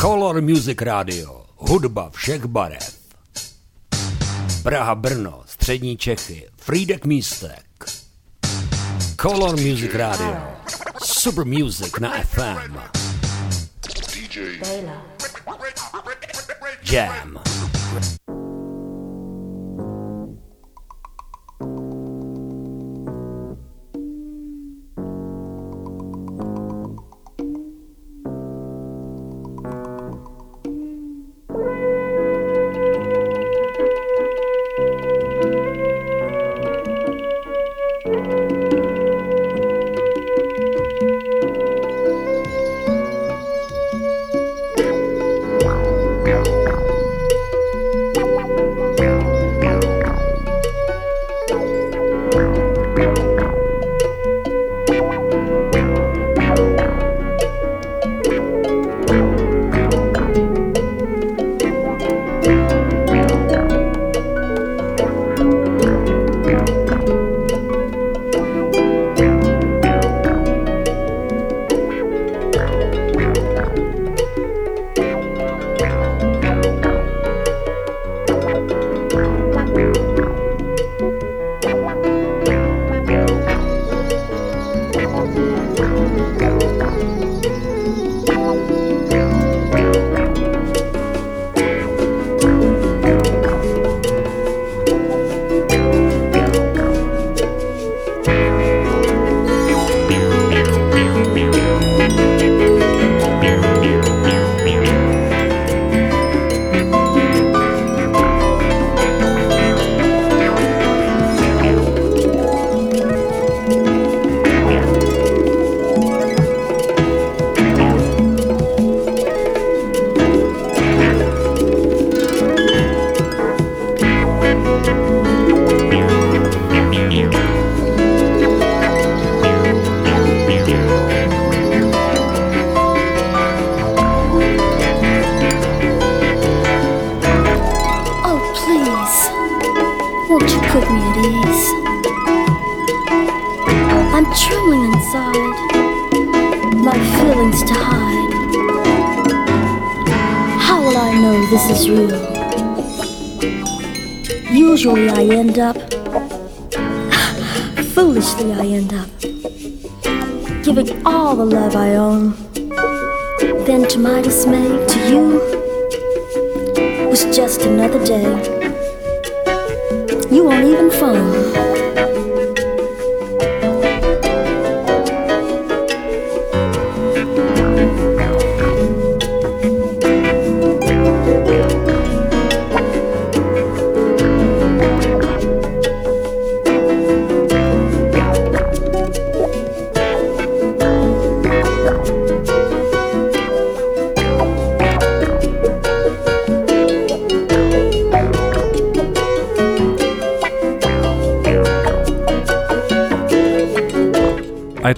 Color Music Radio. Hudba všech barev. Praha, Brno, Střední Čechy, Frídek Místek. Color Music Radio. Super Music na FM. Jam.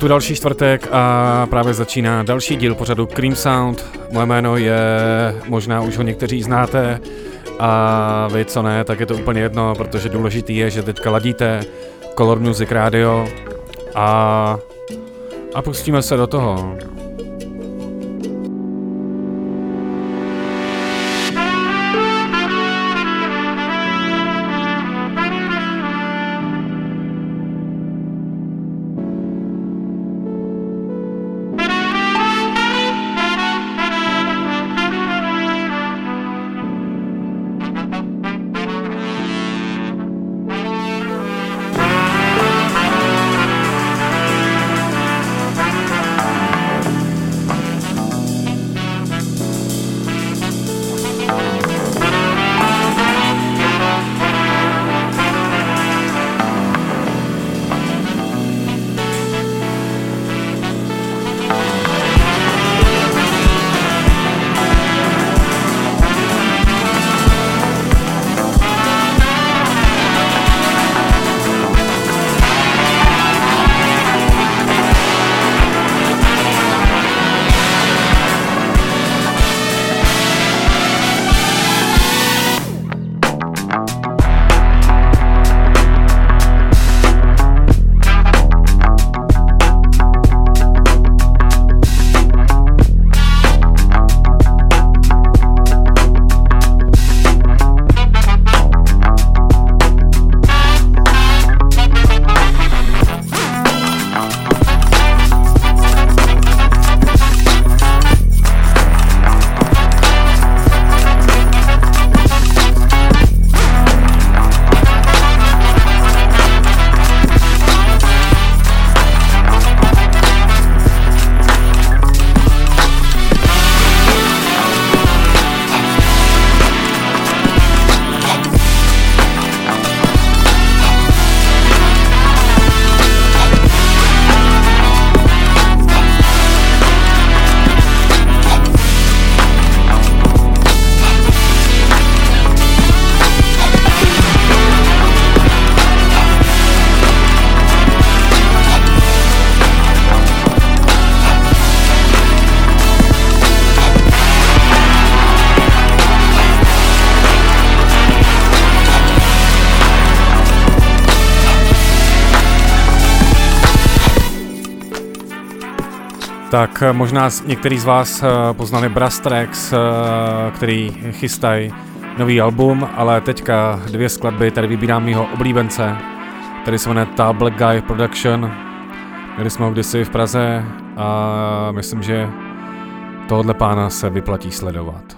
Další čtvrtek a právě začíná další díl pořadu Cream Sound. Moje jméno je, možná už ho někteří znáte a vy co ne, tak je to úplně jedno, protože důležitý je, že teďka ladíte Color Music Radio a, a pustíme se do toho. Tak možná některý z vás poznali Brass Tracks, který chystají nový album, ale teďka dvě skladby, tady vybírám mýho oblíbence, který se jmenuje Ta Black Guy Production. Měli jsme ho kdysi v Praze a myslím, že tohle pána se vyplatí sledovat.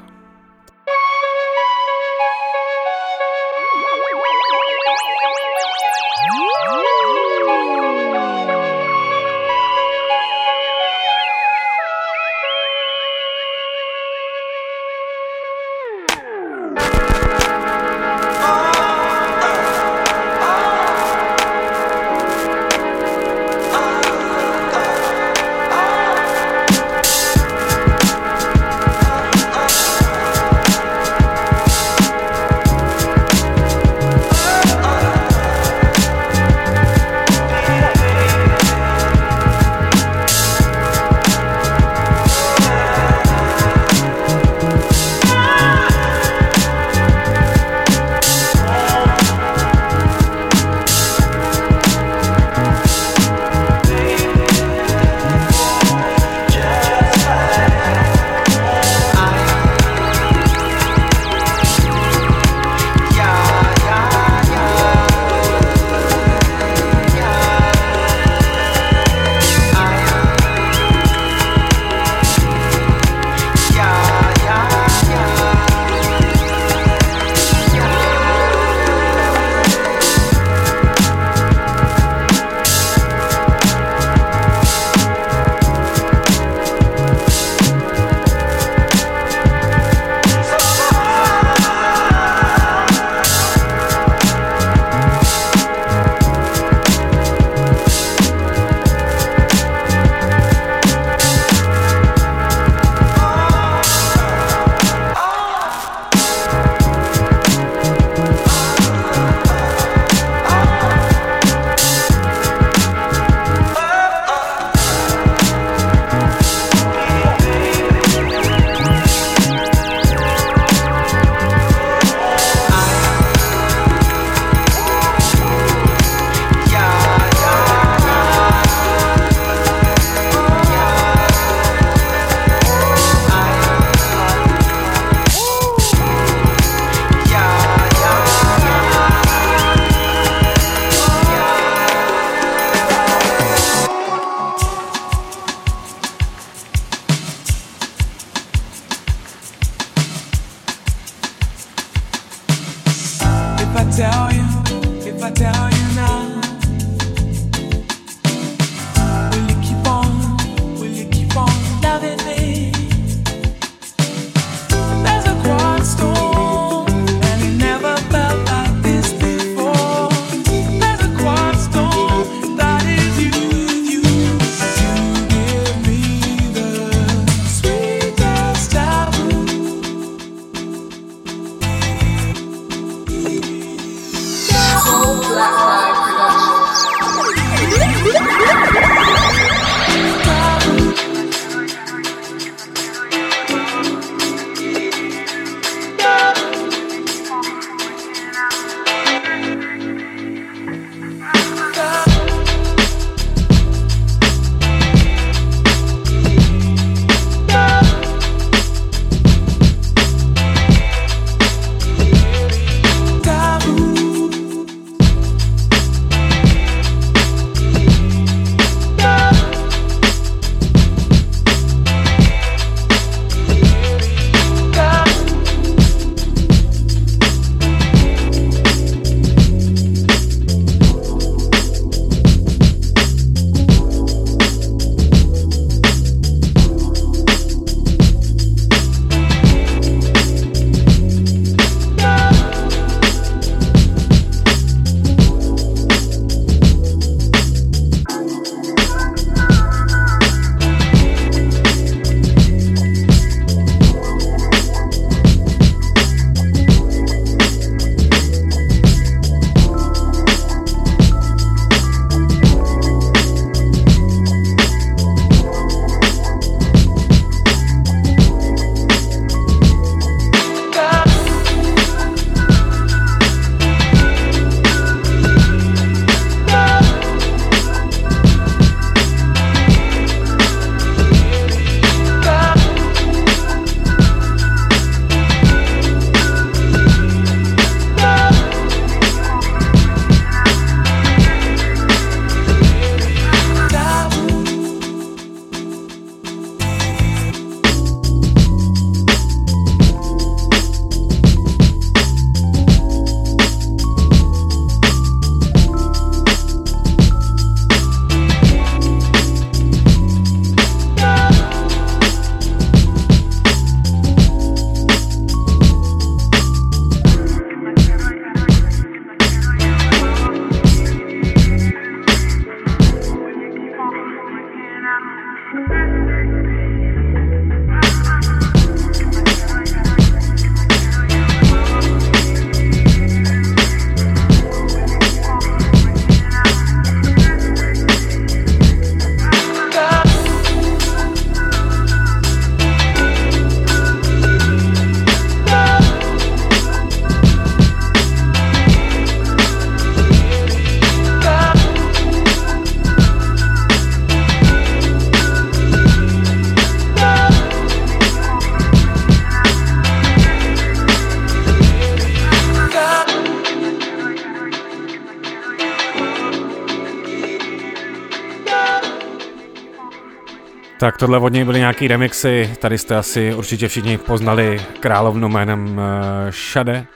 Tohle od něj byly nějaký remixy, tady jste asi určitě všichni poznali královnu jménem uh, Shade.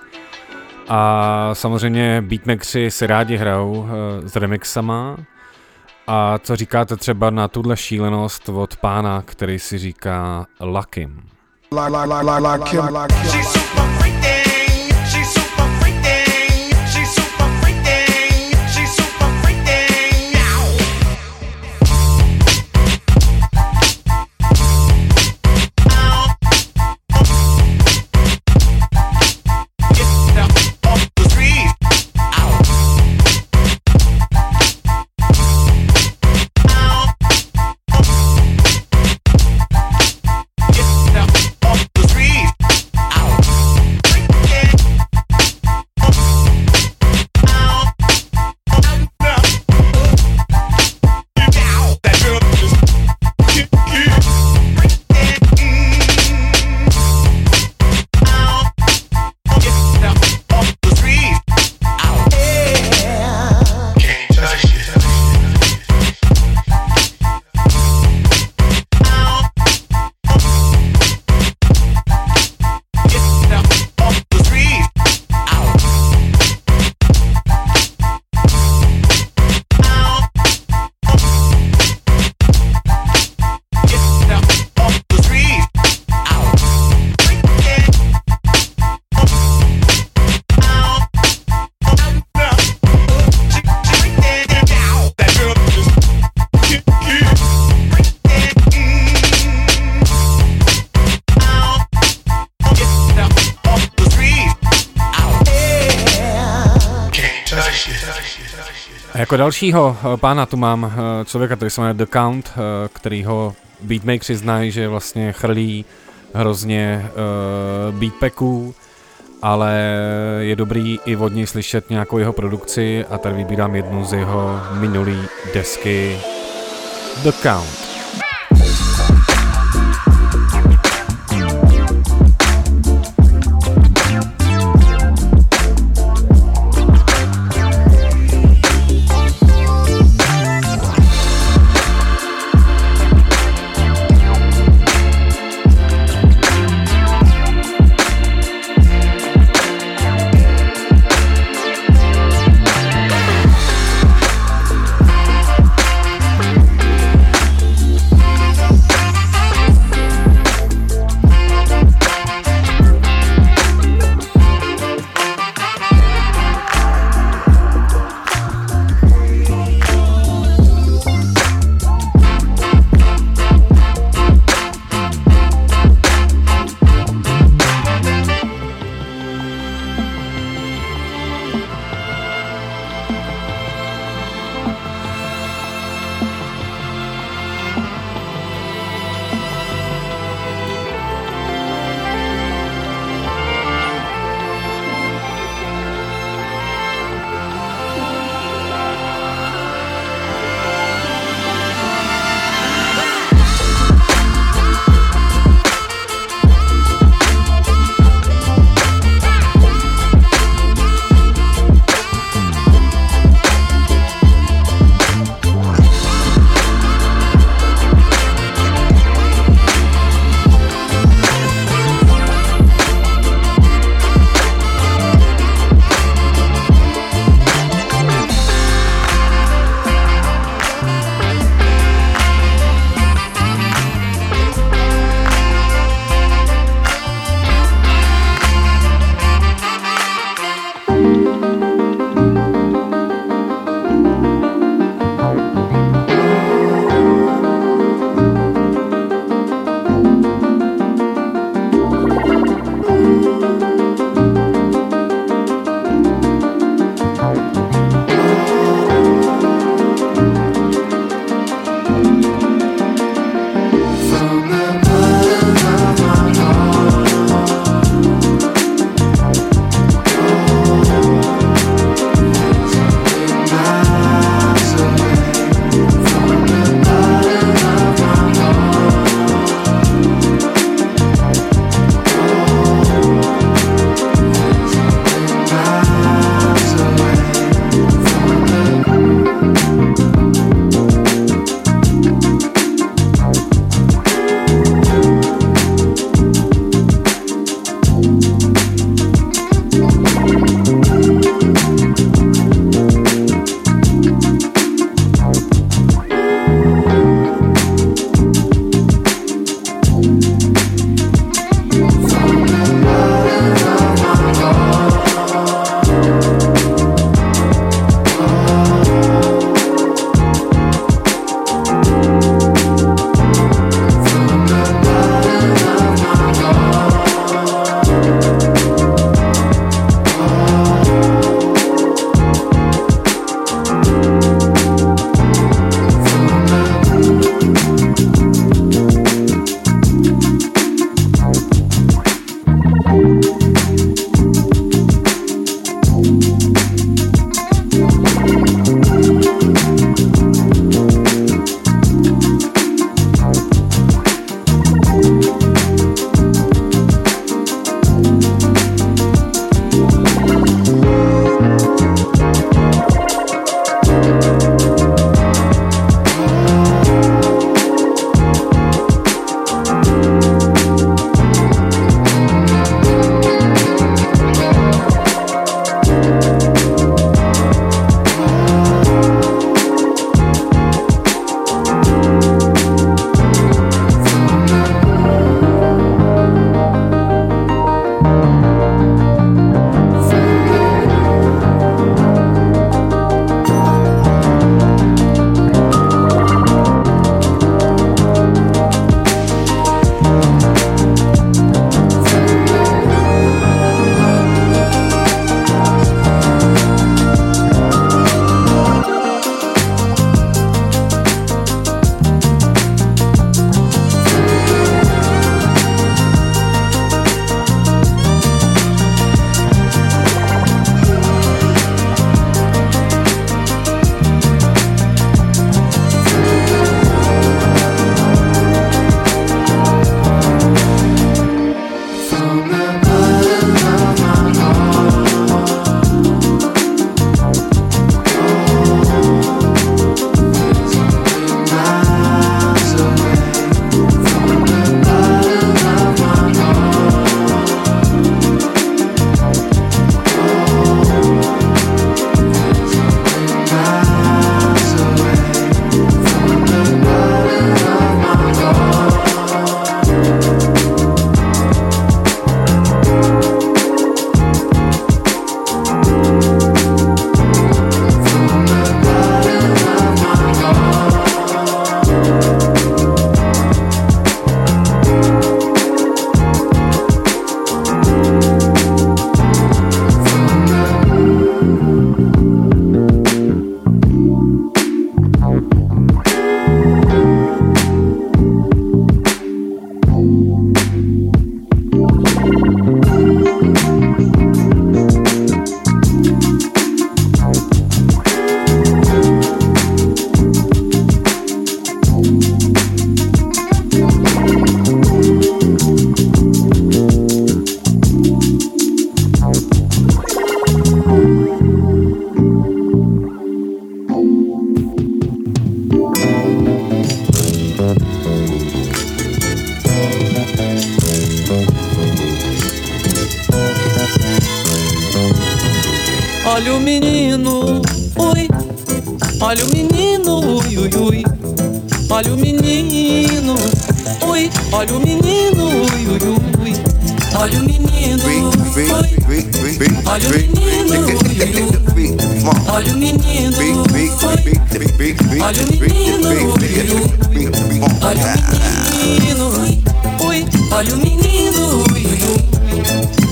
A samozřejmě beatmakři si rádi hrajou uh, s remixama. A co říkáte třeba na tuhle šílenost od pána, který si říká Lakim? Jako dalšího eh, pána tu mám eh, člověka, který se jmenuje The Count, eh, kterýho beatmakers znají, že vlastně chrlí hrozně beatpacků, ale je dobrý i od něj slyšet nějakou jeho produkci a tady vybírám jednu z jeho minulý desky The Count.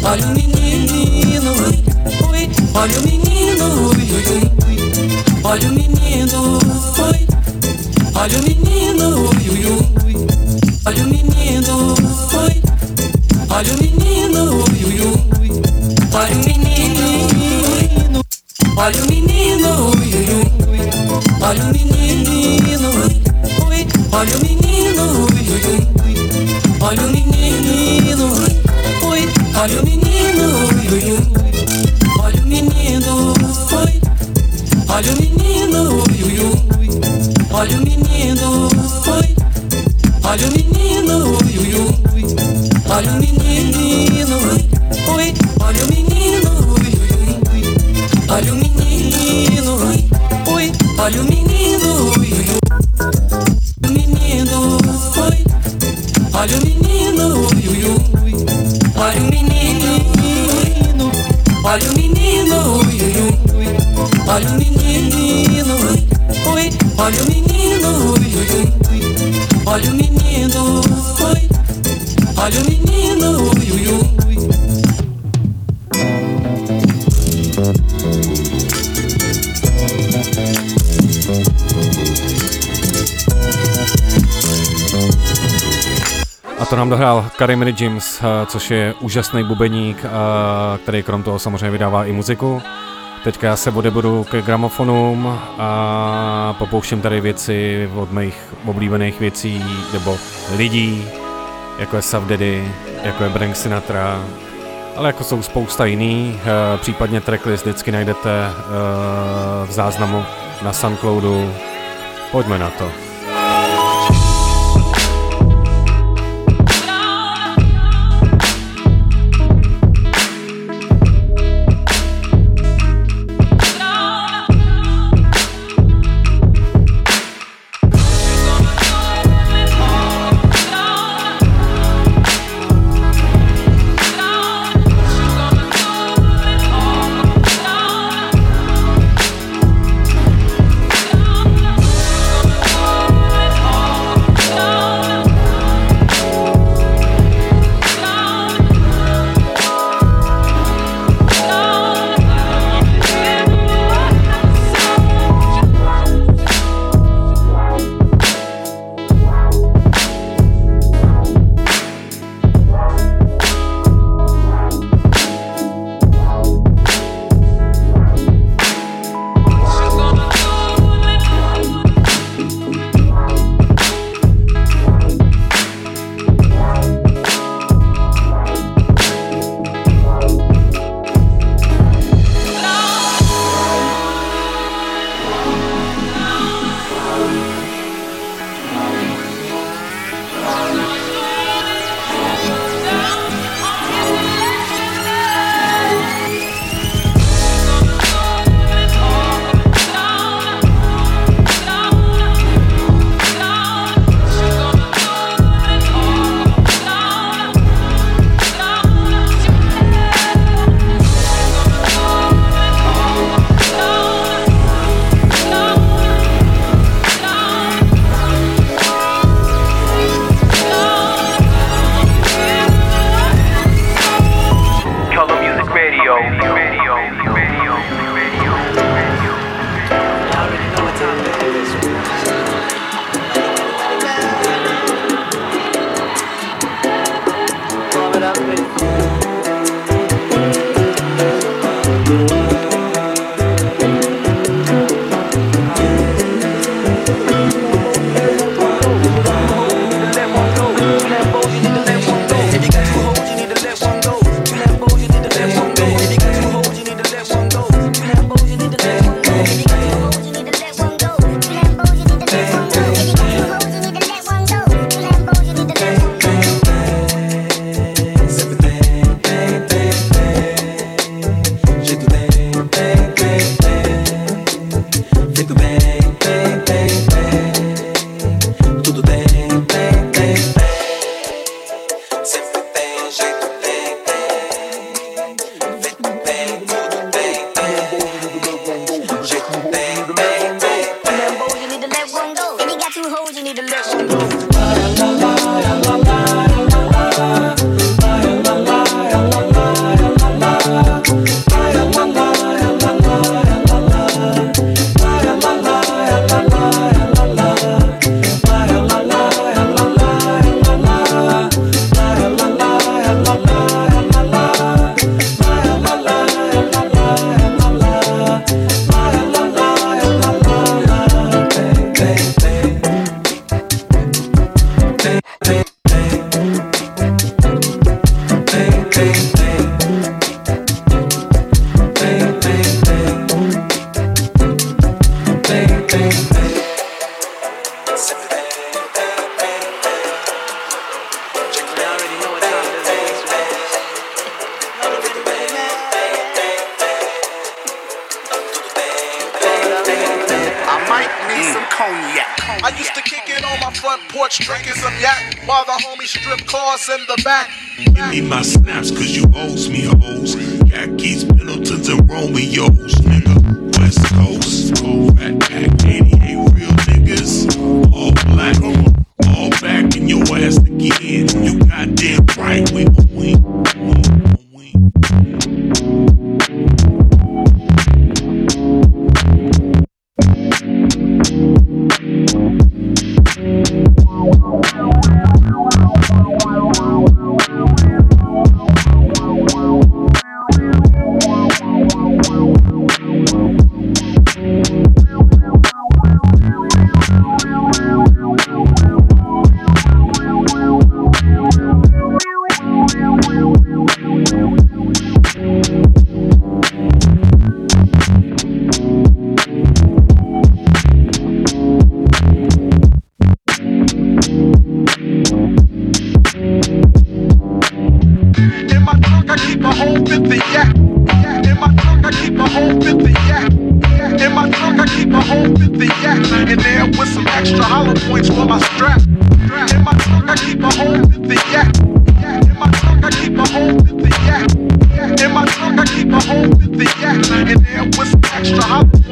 Olha o menino, ui. Olha o menino, ui, ui. Olha o menino, ui. Olha o menino, ui, ui. Olha o menino, ui. Olha o menino, ui, ui. Olha o menino, olha o menino, ui, ui. Olha o menino, ui. Olha o menino, ui, ui. Olha o menino, ui. Olha o menino, ui, ui. Olha o menino, ui. Olha o menino, ui, ui. Olha o menino, ui. Olha o menino, ui, ui. Olha o menino. Olha o menino, ui, ui. Olha o menino. Olha o menino, ui, ui. Menino, ui. Olha o menino, Olha o menino, ui, ui. Olha o menino, ui. Olha o menino, ui, ui. A to nám dohrál Karim James, eh, což je úžasný bubeník, eh, který krom toho samozřejmě vydává i muziku. Teďka já se odebudu ke gramofonům a popouštím tady věci od mých oblíbených věcí nebo lidí, jako je Sav Daddy, jako je Brank Sinatra, ale jako jsou spousta jiných, eh, případně tracklist vždycky najdete v záznamu na Soundcloudu. Pojďme na to.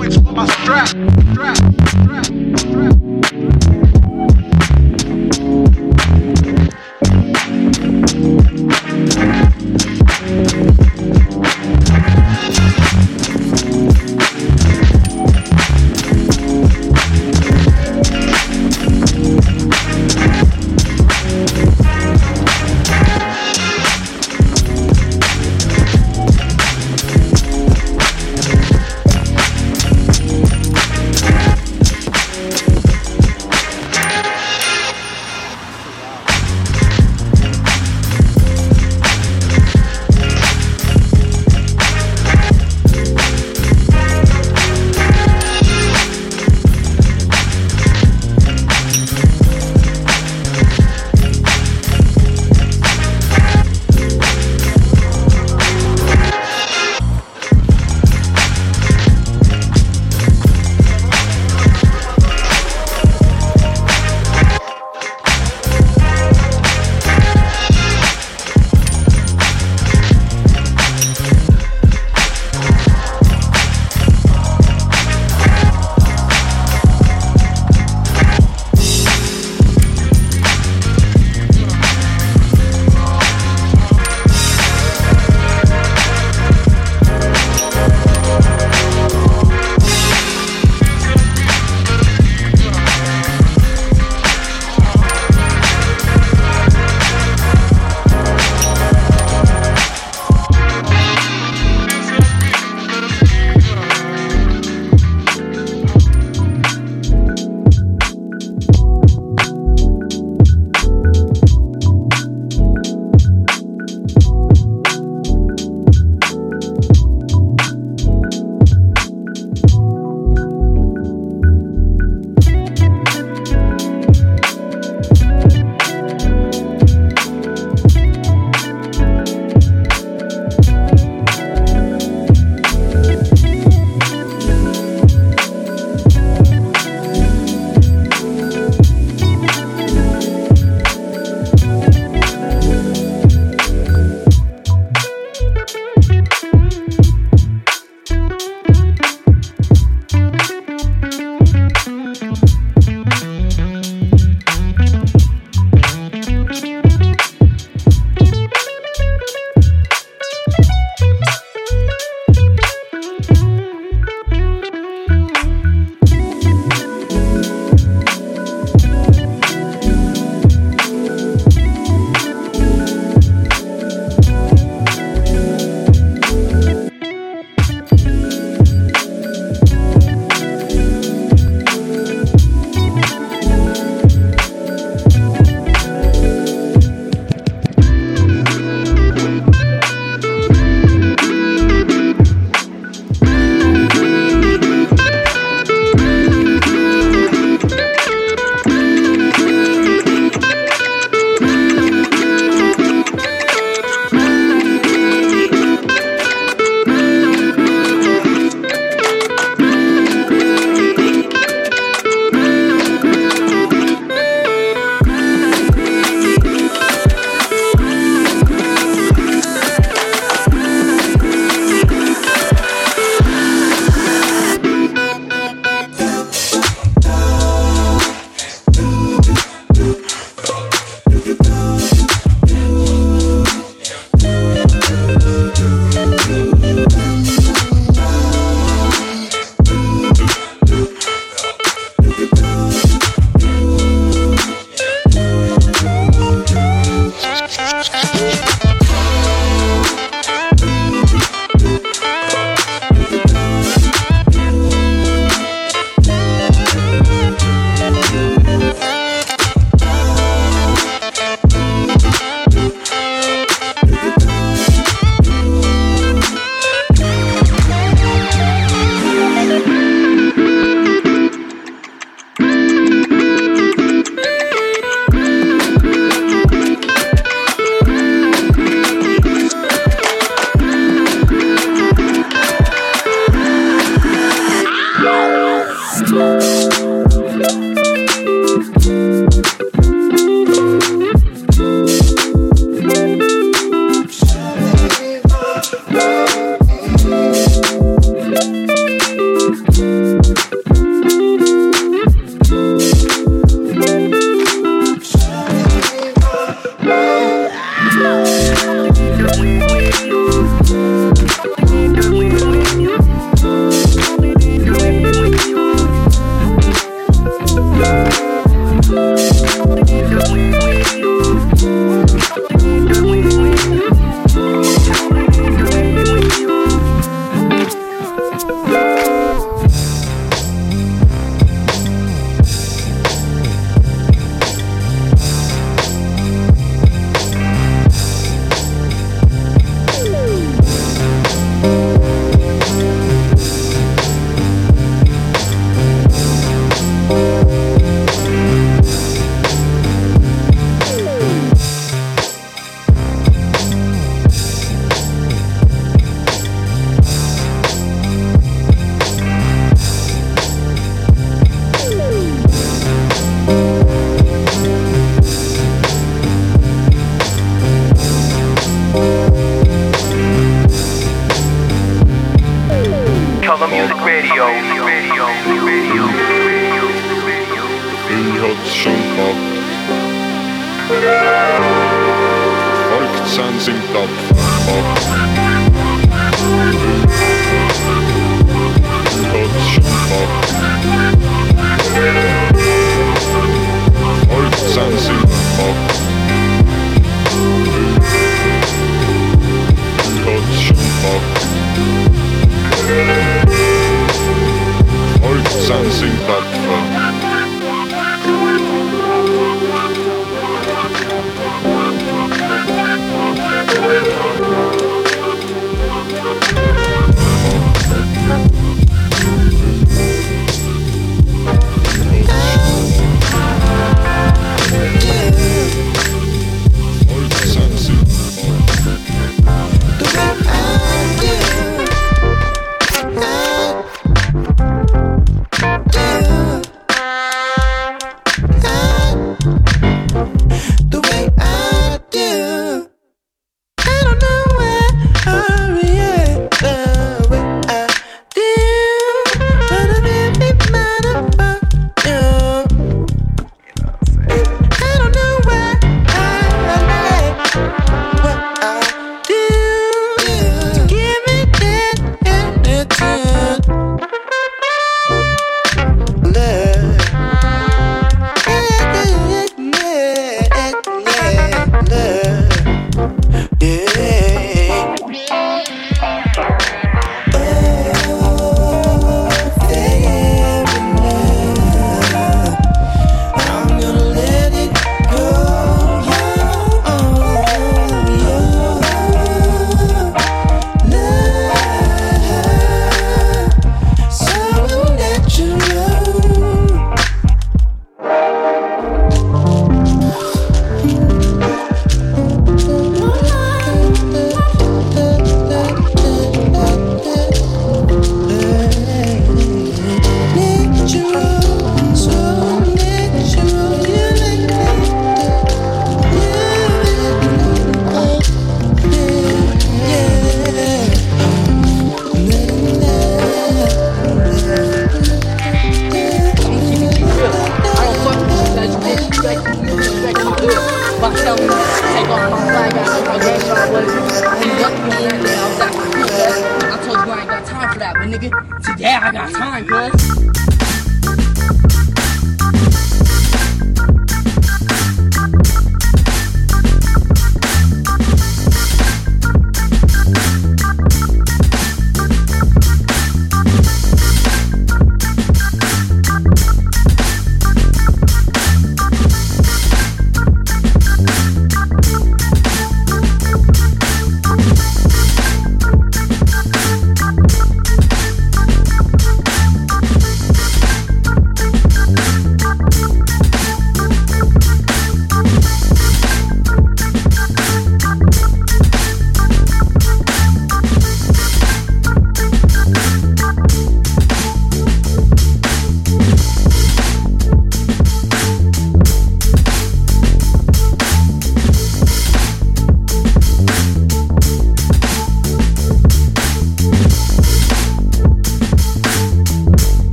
Points for my strap. Strap, strap, strap.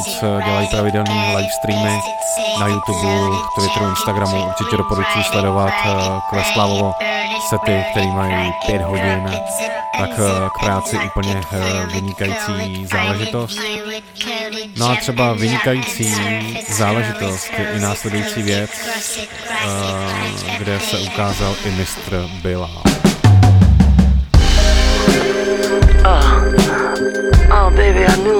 Games, eh, dělají pravidelné live streamy na YouTube, Twitteru, Instagramu. Určitě doporučuji sledovat eh, Kleslavovo sety, které mají 5 hodin, tak eh, k práci úplně vynikající záležitost. No a třeba vynikající záležitost je i následující věc, kde se ukázal i mistr Bila. Oh. Ah. oh, ah, baby, I knew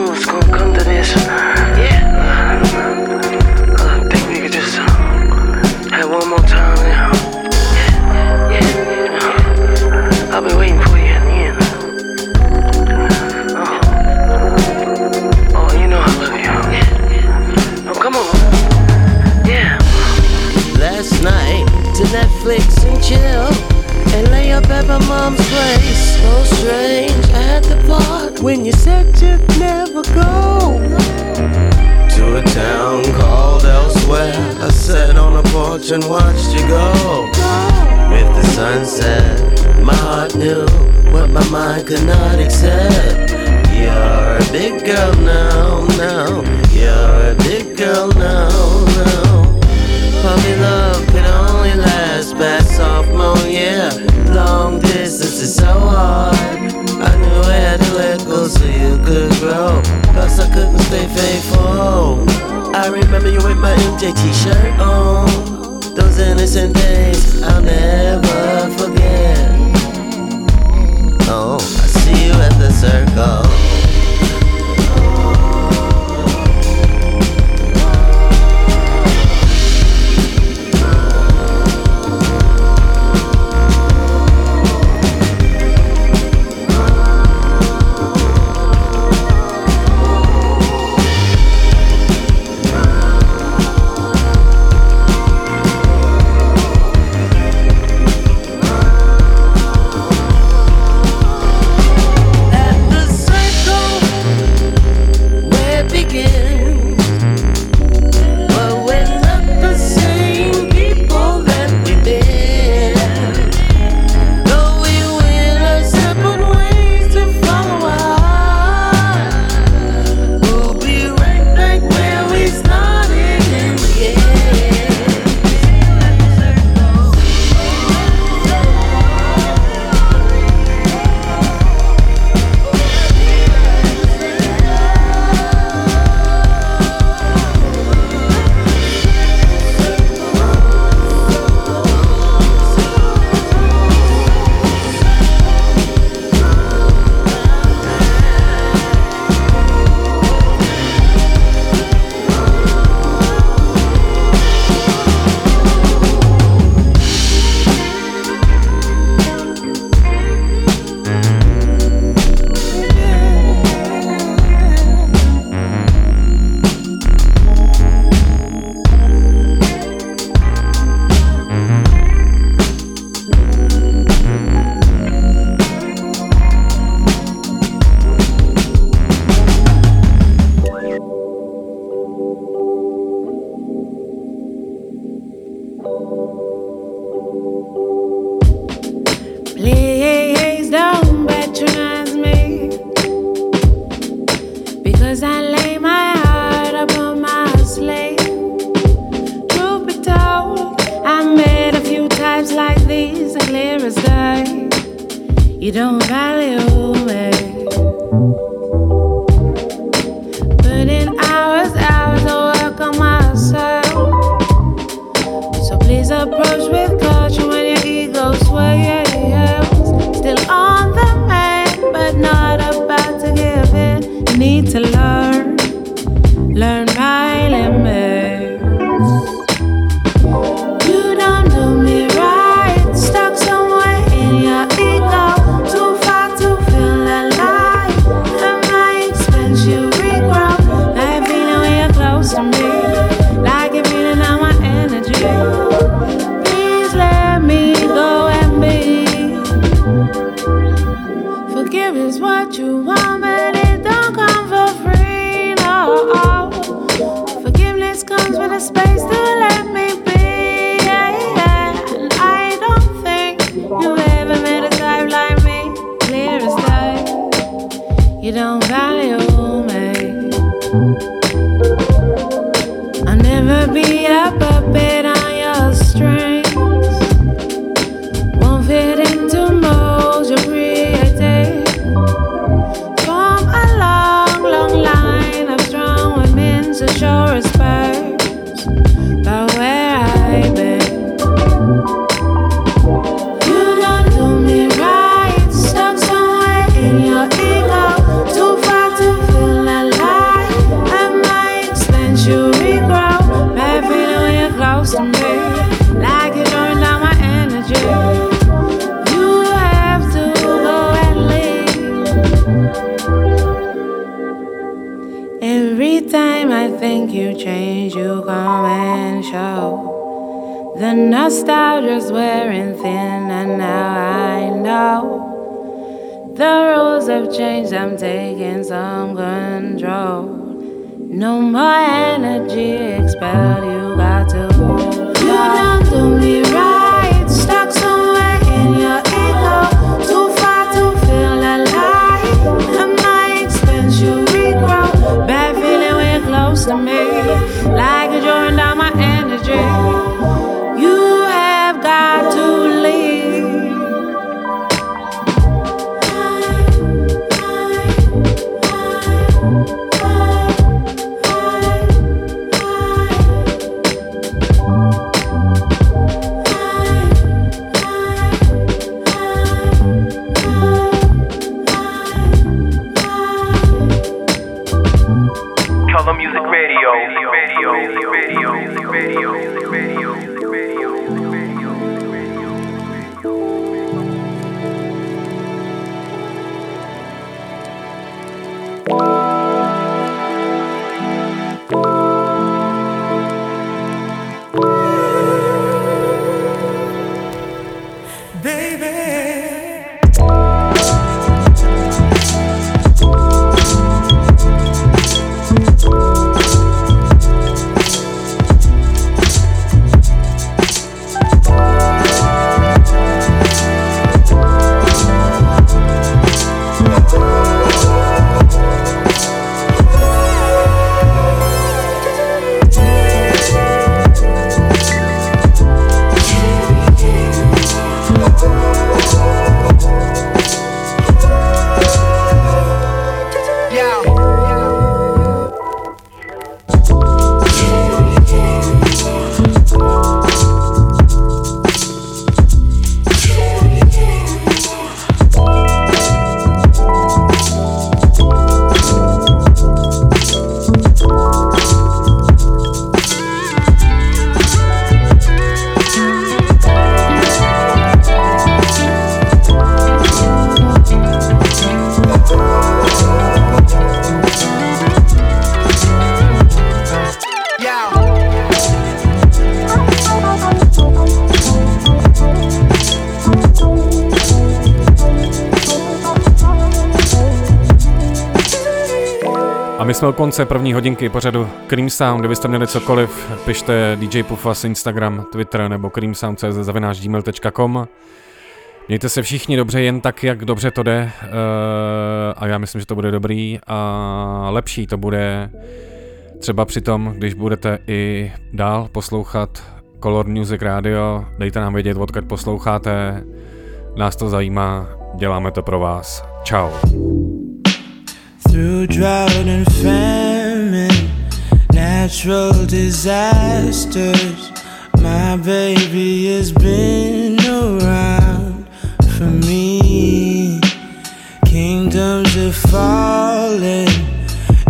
No more energy expelled. Jsme u konce první hodinky pořadu Cream Sound, kdybyste měli cokoliv, pište DJ Pufas Instagram, Twitter nebo creamsound.cz zavináč gmail.com. Mějte se všichni dobře, jen tak, jak dobře to jde eh, a já myslím, že to bude dobrý a lepší to bude třeba při tom, když budete i dál poslouchat Color Music Radio, dejte nám vědět, odkud posloucháte, nás to zajímá, děláme to pro vás. Ciao. Through drought and famine, natural disasters, my baby has been around for me. Kingdoms are falling,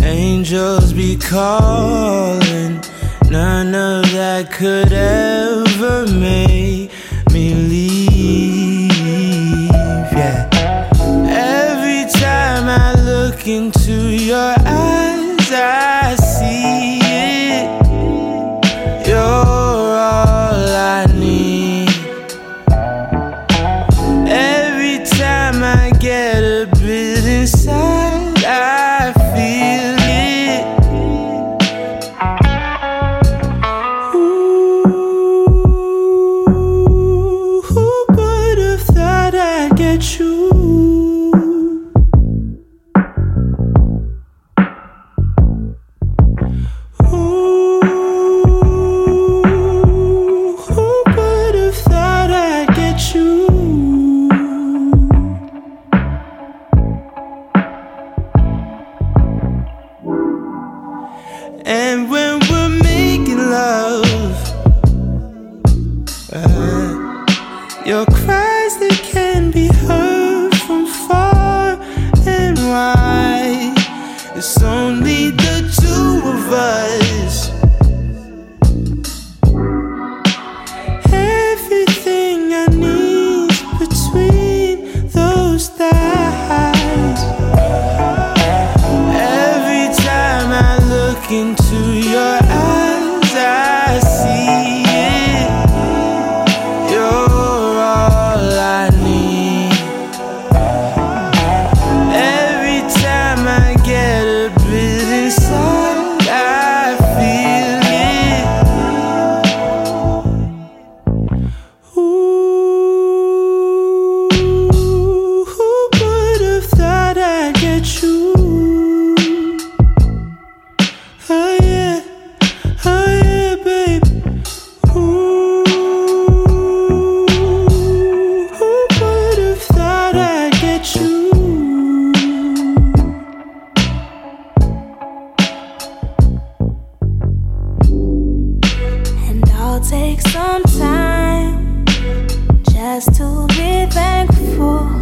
angels be calling. None of that could ever make me leave. Into your eyes, I see it. You're all I need. Every time I get take some time just to be thankful.